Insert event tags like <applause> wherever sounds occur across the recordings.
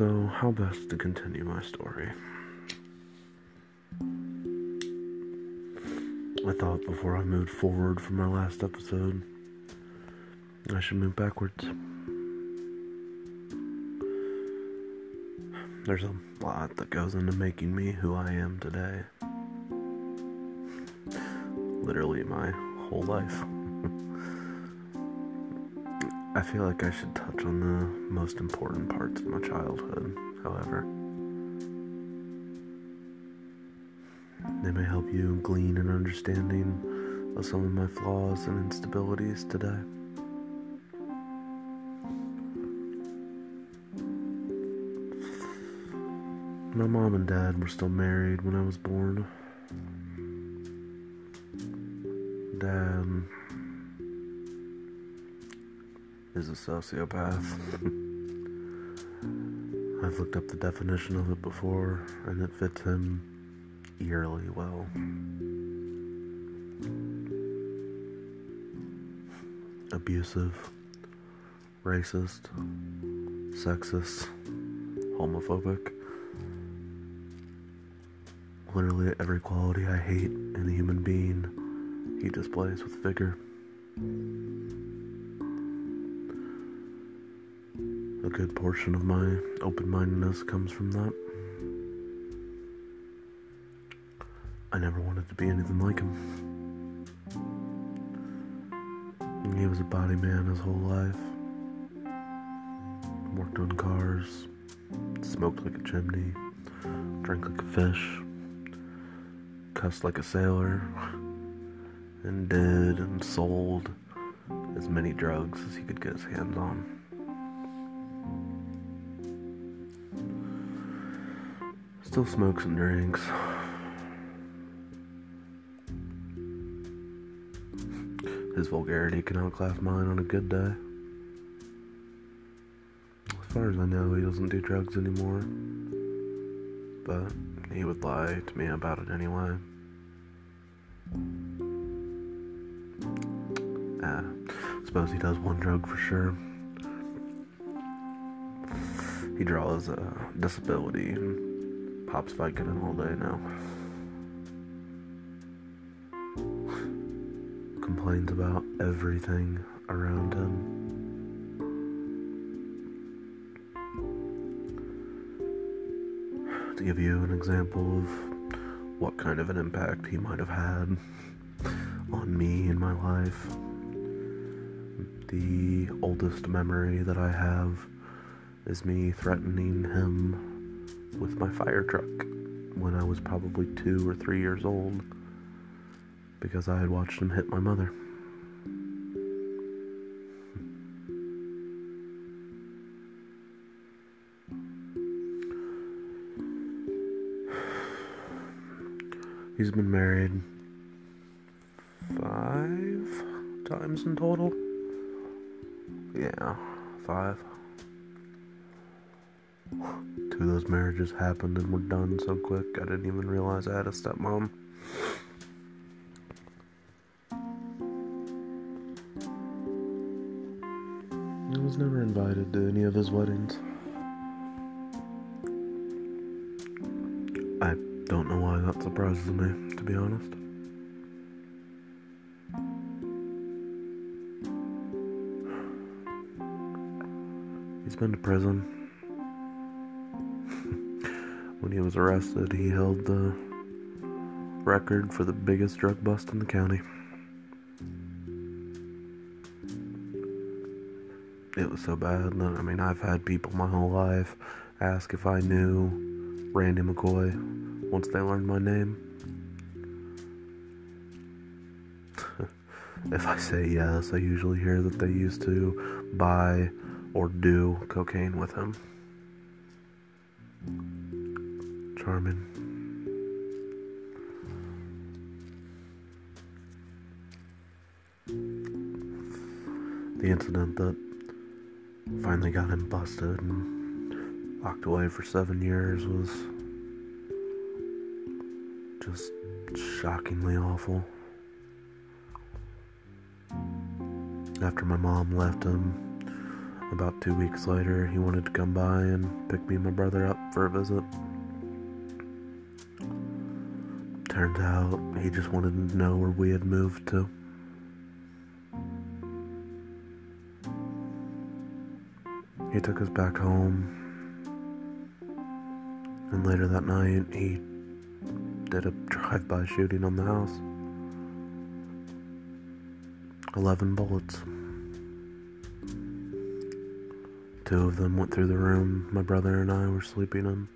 So, how best to continue my story? I thought before I moved forward from my last episode, I should move backwards. There's a lot that goes into making me who I am today. Literally, my whole life. I feel like I should touch on the most important parts of my childhood, however. They may help you glean an understanding of some of my flaws and instabilities today. My mom and dad were still married when I was born. Dad is a sociopath. I've looked up the definition of it before, and it fits him eerily well. Abusive, racist, sexist, homophobic. Literally every quality I hate in a human being, he displays with vigor. A good portion of my open mindedness comes from that. I never wanted to be anything like him. He was a body man his whole life. Worked on cars, smoked like a chimney, drank like a fish, cussed like a sailor, and did and sold as many drugs as he could get his hands on. Still smokes and drinks. His vulgarity can outclass mine on a good day. As far as I know, he doesn't do drugs anymore. But he would lie to me about it anyway. Ah, I suppose he does one drug for sure. He draws a disability pops Vicodin all day now. Complains about everything around him. To give you an example of what kind of an impact he might have had on me in my life, the oldest memory that I have is me threatening him with my fire truck when I was probably two or three years old because I had watched him hit my mother. <sighs> He's been married five times in total. Yeah, five. Two of those marriages happened and were done so quick I didn't even realize I had a stepmom. I was never invited to any of his weddings. I don't know why that surprises me, to be honest. He's been to prison. When he was arrested, he held the record for the biggest drug bust in the county. It was so bad that, I mean, I've had people my whole life ask if I knew Randy McCoy once they learned my name. <laughs> if I say yes, I usually hear that they used to buy or do cocaine with him. Charming. The incident that finally got him busted and locked away for seven years was just shockingly awful. After my mom left him, About two weeks later, he wanted to come by and pick me and my brother up for a visit. Turns out he just wanted to know where we had moved to. He took us back home, and later that night, he did a drive by shooting on the house. 11 bullets. Two of them went through the room my brother and I were sleeping in.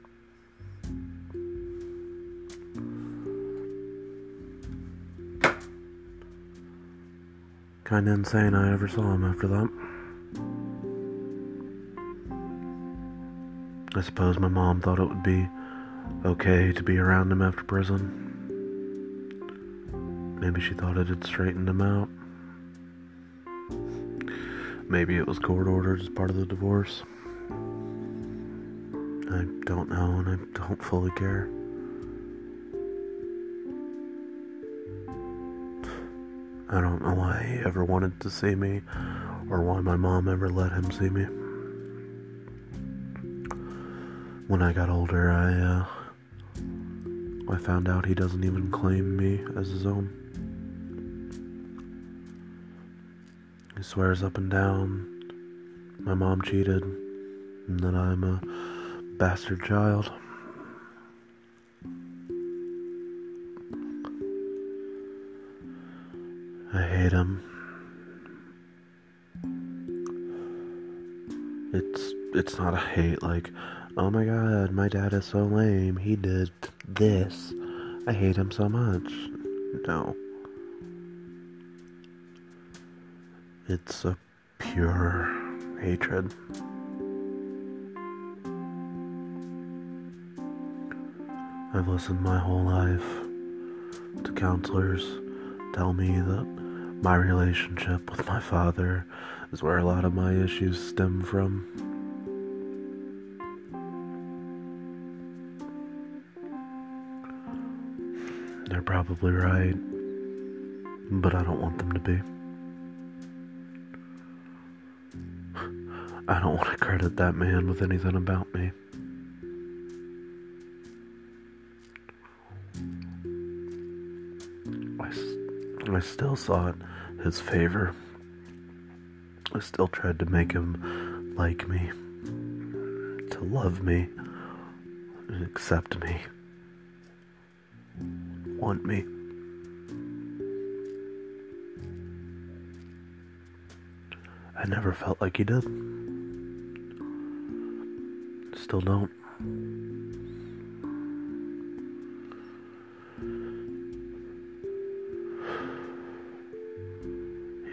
Kinda insane I ever saw him after that. I suppose my mom thought it would be okay to be around him after prison. Maybe she thought it had straightened him out. Maybe it was court ordered as part of the divorce. I don't know and I don't fully care. I don't know why he ever wanted to see me or why my mom ever let him see me. When I got older, I uh, I found out he doesn't even claim me as his own. He swears up and down my mom cheated and that I'm a bastard child. Him. It's it's not a hate like, oh my god, my dad is so lame. He did this. I hate him so much. No. It's a pure hatred. I've listened my whole life to counselors tell me that my relationship with my father is where a lot of my issues stem from. They're probably right, but I don't want them to be. I don't want to credit that man with anything about me. I, still sought his favor. I still tried to make him like me, to love me, accept me, want me. I never felt like he did. Still don't.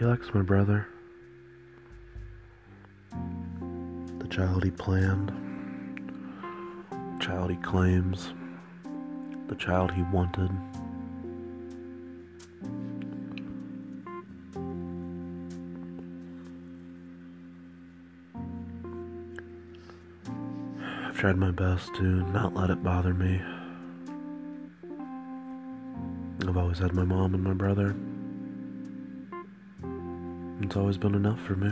He likes my brother. The child he planned. The child he claims. The child he wanted. I've tried my best to not let it bother me. I've always had my mom and my brother. It's always been enough for me.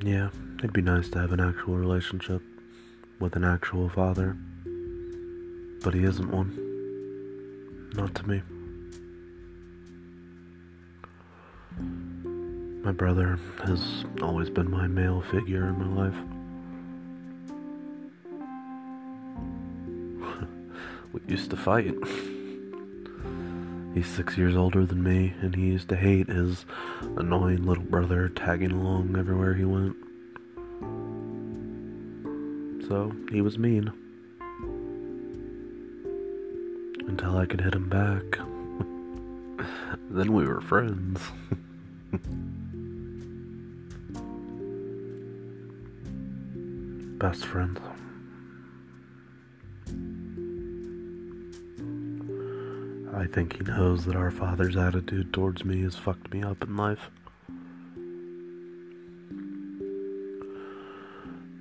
Yeah, it'd be nice to have an actual relationship with an actual father. But he isn't one. Not to me. My brother has always been my male figure in my life. <laughs> we used to fight. <laughs> He's six years older than me, and he used to hate his annoying little brother tagging along everywhere he went. So, he was mean. Until I could hit him back. <laughs> then we were friends. <laughs> Best friends. I think he knows that our father's attitude towards me has fucked me up in life.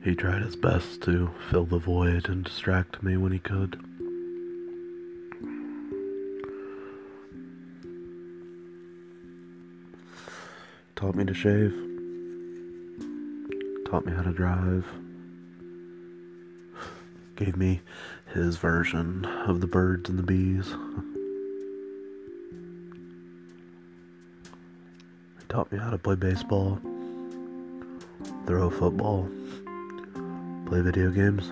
He tried his best to fill the void and distract me when he could. taught me to shave, taught me how to drive, gave me his version of the birds and the bees. Taught me how to play baseball, throw a football, play video games.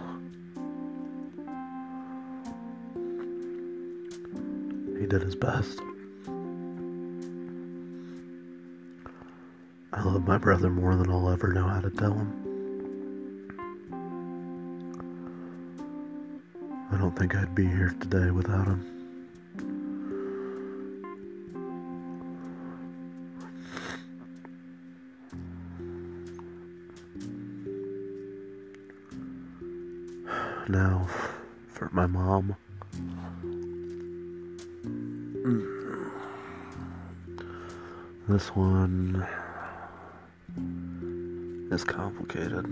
He did his best. I love my brother more than I'll ever know how to tell him. I don't think I'd be here today without him. My mom. This one is complicated.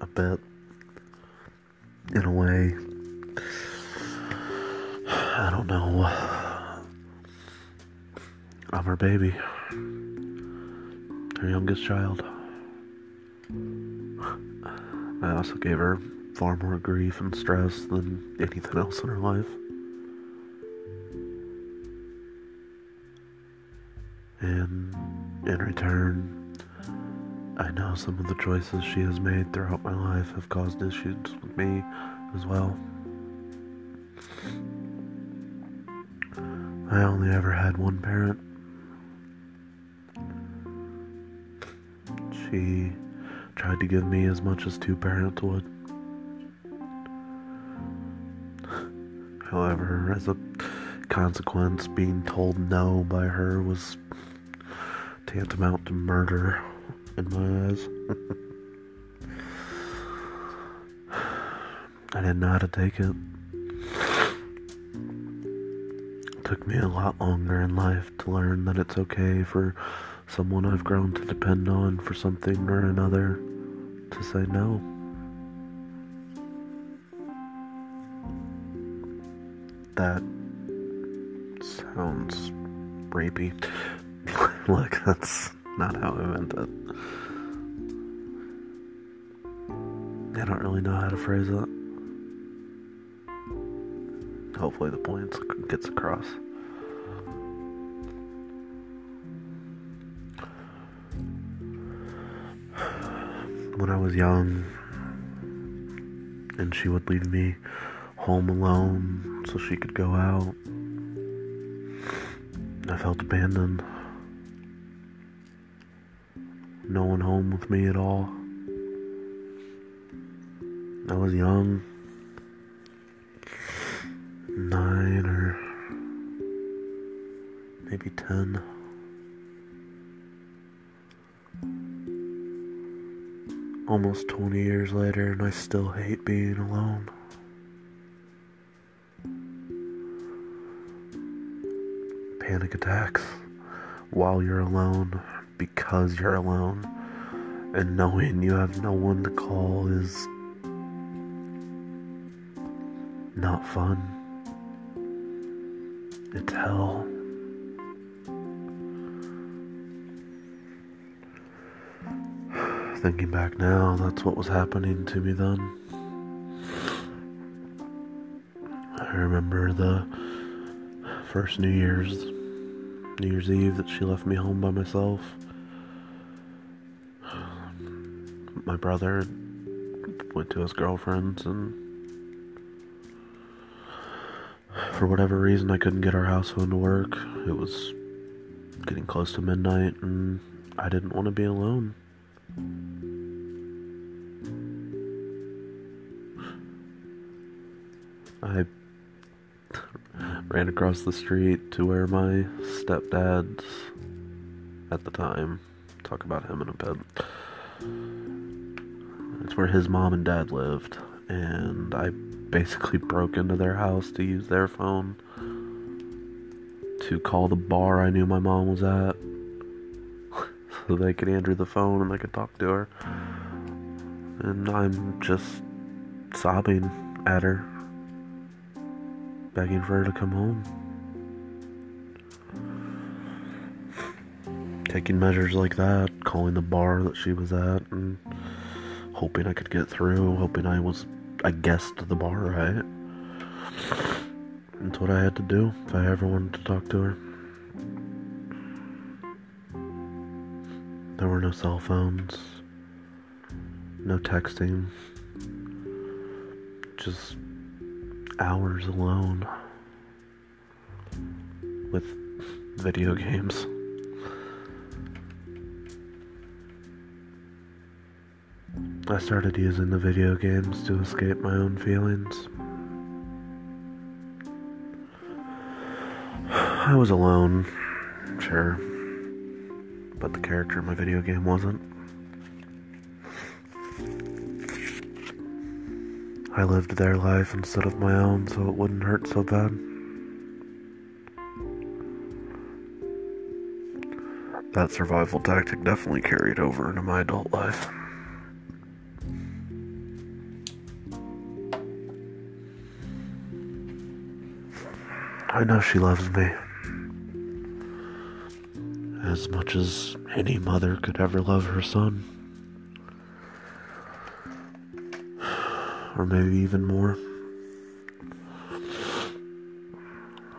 A bit. In a way. I don't know. I'm her baby. Her youngest child. Also gave her far more grief and stress than anything else in her life. And in return, I know some of the choices she has made throughout my life have caused issues with me as well. I only ever had one parent. She tried to give me as much as two parents would. However, as a consequence, being told no by her was tantamount to murder in my eyes. I didn't know how to take it. it. Took me a lot longer in life to learn that it's okay for someone I've grown to depend on for something or another to say no. That sounds rapey. <laughs> Look, that's not how I meant it. I don't really know how to phrase it. Hopefully, the point gets across. When I was young, and she would leave me home alone so she could go out, I felt abandoned no one home with me at all. I was young, nine or maybe ten. Almost 20 years later, and I still hate being alone. Panic attacks while you're alone because you're alone and knowing you have no one to call is not fun. It's hell. Thinking back now, that's what was happening to me then. I remember the first New Year's New Year's Eve that she left me home by myself. My brother went to his girlfriend's, and for whatever reason, I couldn't get our house phone to work. It was getting close to midnight, and I didn't want to be alone. I ran across the street to where my stepdad's at the time. Talk about him in a bit. It's where his mom and dad lived and i basically broke into their house to use their phone to call the bar i knew my mom was at <laughs> so they could answer the phone and i could talk to her. And i'm just sobbing at her begging for her to come home. taking measures like that, calling the bar that she was at, and hoping I could get through, hoping I was, I guessed the bar right. That's what I had to do if I ever wanted to talk to her. There were no cell phones, no texting, just hours alone with video games. I started using the video games to escape my own feelings. I was alone, sure, but the character in my video game wasn't. I lived their life instead of my own so it wouldn't hurt so bad. That survival tactic definitely carried over into my adult life. I know she loves me. As much as any mother could ever love her son. Or maybe even more.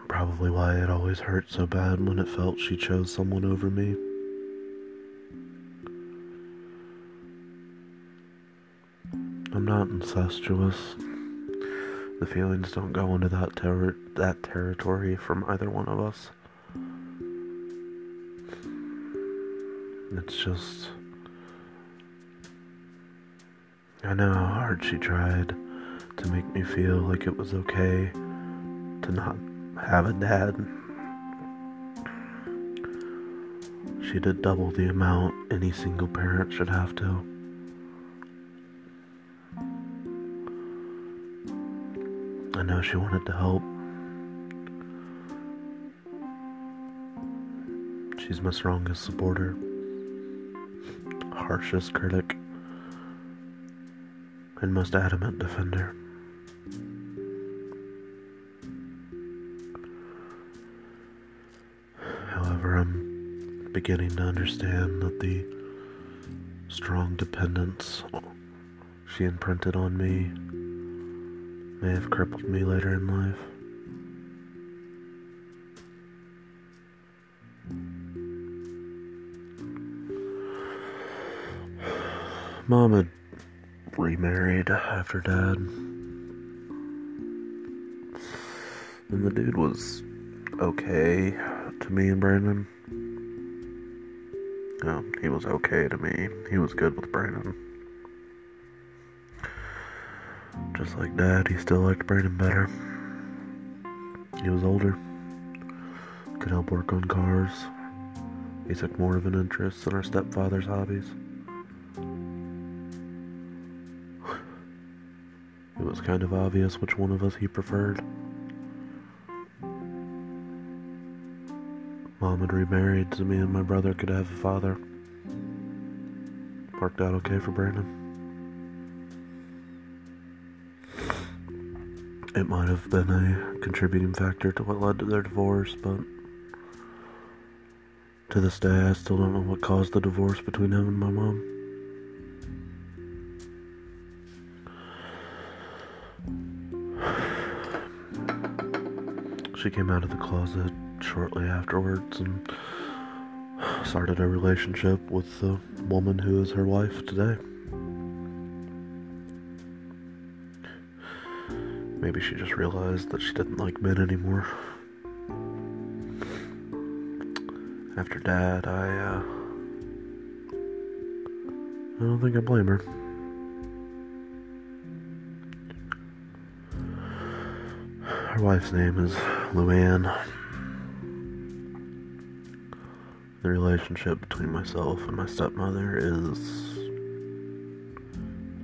Probably why it always hurt so bad when it felt she chose someone over me. I'm not incestuous. The feelings don't go into that ter- that territory from either one of us. It's just I know how hard she tried to make me feel like it was okay to not have a dad. She did double the amount any single parent should have to. I know she wanted to help. She's my strongest supporter, harshest critic, and most adamant defender. However, I'm beginning to understand that the strong dependence she imprinted on me may have crippled me later in life. Mom had remarried after dad. And the dude was okay to me and Brandon. No, he was okay to me. He was good with Brandon. Just like Dad, he still liked Brandon better. He was older, could help work on cars. He took more of an interest in our stepfather's hobbies. It was kind of obvious which one of us he preferred. Mom had remarried so me and my brother could have a father. Worked out okay for Brandon. It might have been a contributing factor to what led to their divorce, but to this day, I still don't know what caused the divorce between him and my mom. She came out of the closet shortly afterwards and started a relationship with the woman who is her wife today. Maybe she just realized that she didn't like men anymore. After dad, I, uh. I don't think I blame her. Her wife's name is Luann. The relationship between myself and my stepmother is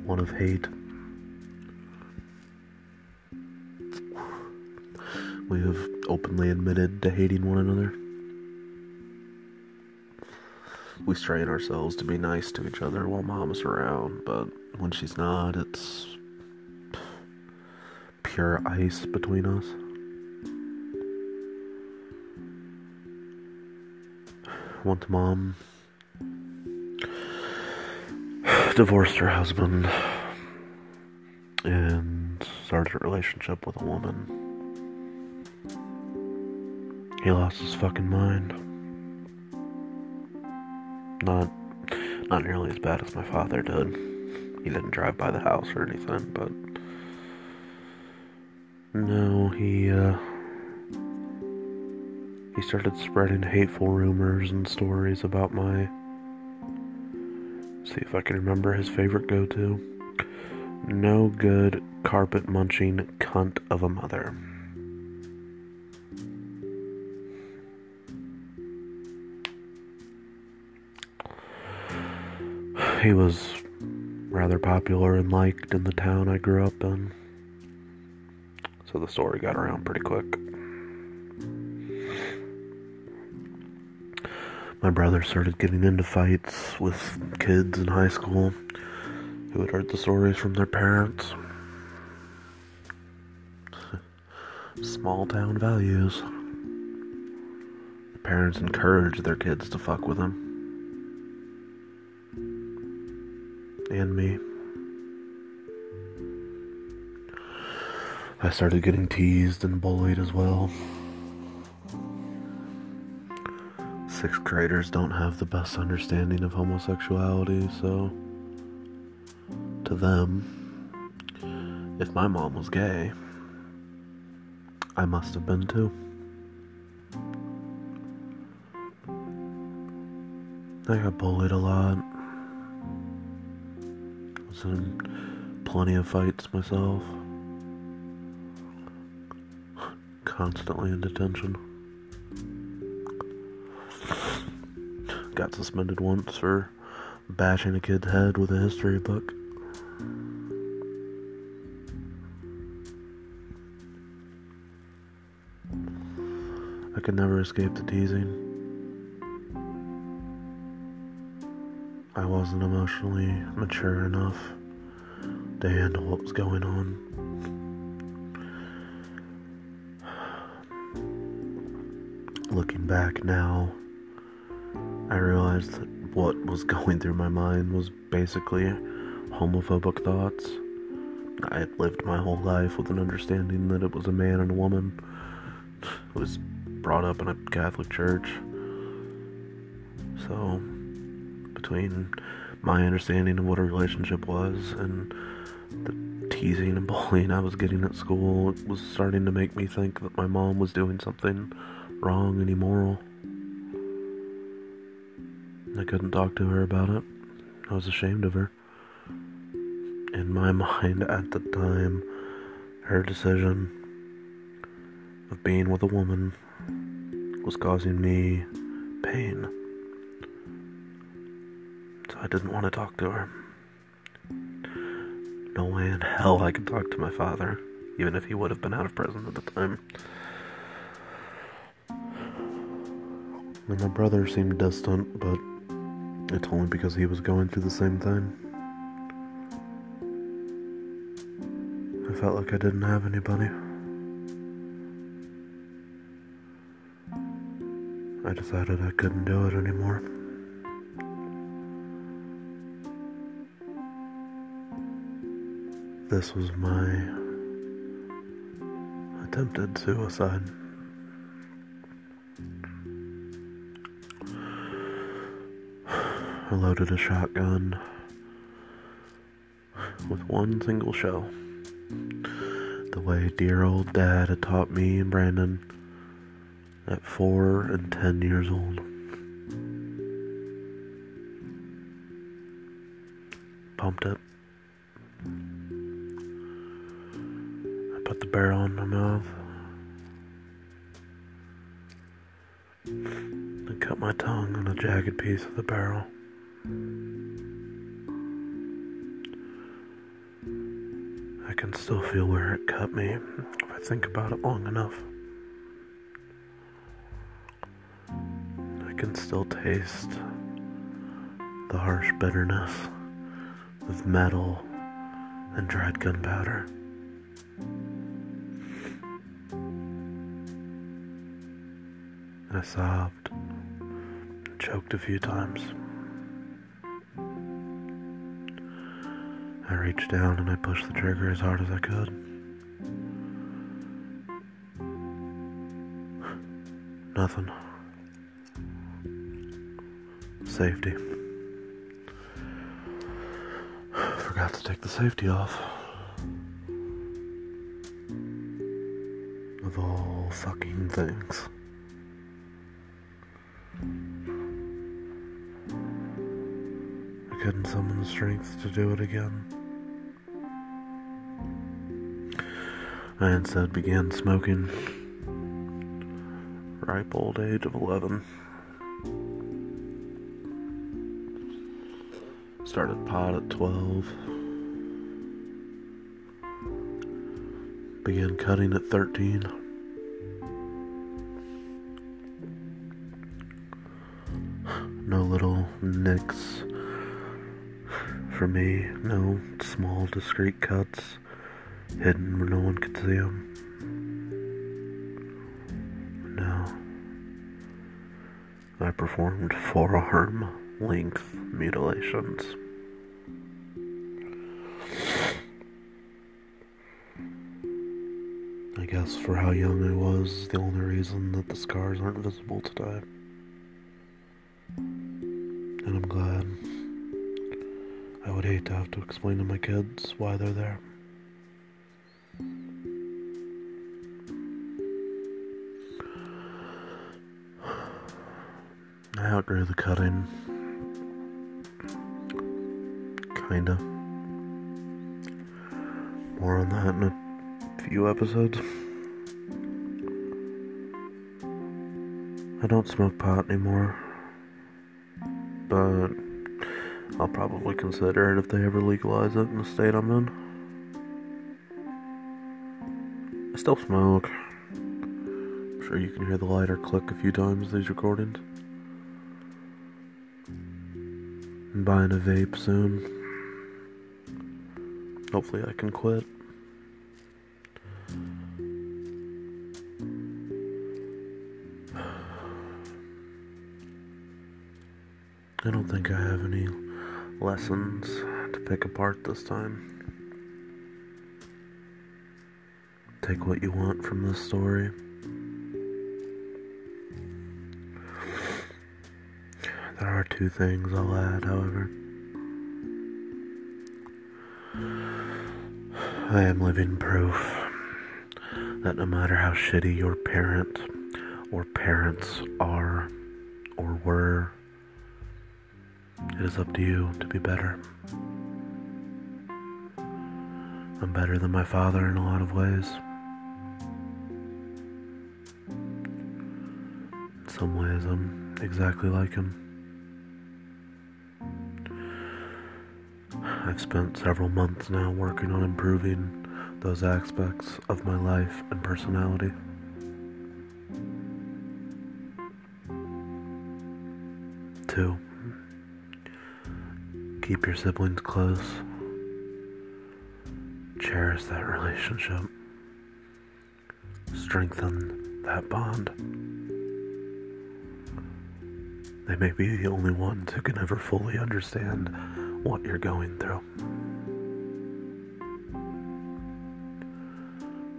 one of hate. We have openly admitted to hating one another. We strain ourselves to be nice to each other while mom is around, but when she's not, it's pure ice between us. Once mom <sighs> divorced her husband and started a relationship with a woman. He lost his fucking mind. Not not nearly as bad as my father did. He didn't drive by the house or anything, but no, he uh he started spreading hateful rumors and stories about my see if I can remember his favorite go-to. No good carpet munching cunt of a mother. He was rather popular and liked in the town I grew up in. So the story got around pretty quick. My brother started getting into fights with kids in high school who had heard the stories from their parents. <laughs> Small town values. The parents encouraged their kids to fuck with him. And me. I started getting teased and bullied as well. Sixth graders don't have the best understanding of homosexuality, so to them, if my mom was gay, I must have been too. I got bullied a lot. I Was in plenty of fights myself. Constantly in detention. Got suspended once for bashing a kid's head with a history book. I could never escape the teasing. I wasn't emotionally mature enough to handle what was going on. Looking back now, I realized that what was <laughs> going through my mind was basically homophobic thoughts. I had lived my whole life with an understanding that it was a man and a woman. I was brought up in a Catholic church. So, between my understanding of what a relationship was and the teasing and <laughs> bullying I was getting at school, it was starting to make me think that my mom was doing something wrong and immoral. I couldn't talk to her about it. I was ashamed of her. In my <laughs> mind at the time, her decision of being with a woman was causing me pain. So I didn't want to talk to her. No way in hell I could talk to my father, even if he would have been out of prison at the time. And my brother seemed distant, but it's only because he was going through the same thing. I felt like I didn't have anybody. I decided I couldn't do it anymore. This was my attempted suicide. I loaded a shotgun with one single shell. The way dear old dad had taught me and Brandon at four and ten years old. Pumped up. I put the barrel in my mouth. and cut my tongue on a jagged piece of the barrel. Can still feel where it cut me if I think about it long enough. I can still taste the harsh bitterness of metal and dried gunpowder. I sobbed, choked a few times. I reached down and I pushed the trigger as hard as I could. <sighs> Nothing. Safety. <sighs> Forgot to take the safety off. Of all fucking things. I couldn't summon the strength to do it again. I instead began smoking. Ripe old age of 11. Started pot at 12. Began cutting at 13. No little nicks for me, no small discreet cuts hidden where no one could see them. No. I performed forearm length mutilations. I guess for how young I was, the only reason that the scars aren't visible today. And I'm glad. I would hate to have to explain to my kids why they're there. I outgrew the cutting. Kinda. More on that in a few episodes. I don't smoke pot anymore. But I'll probably consider it if they ever legalize it in the state I'm in. I still smoke. I'm sure you can hear the lighter click a few times these recordings. Buying a vape soon. Hopefully, I can quit. I don't think I have any lessons to pick apart this time. Take what you want from this story. There are two things I'll add, however. I am living proof that no matter how shitty your parent or parents are or were, it is up to you to be better. I'm better than my father in a lot of ways. In some ways, I'm exactly like him. I've spent several months now working on improving those aspects of my life and personality. Two, keep your siblings close. Cherish that relationship. Strengthen that bond. They may be the only ones who can ever fully understand what you're going through.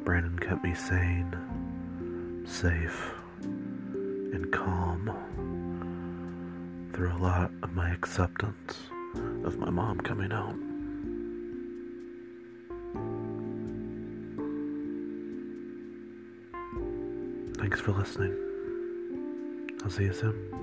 Brandon kept me sane, safe, and calm through a lot of my acceptance of my mom coming out. Thanks for listening. I'll see you soon.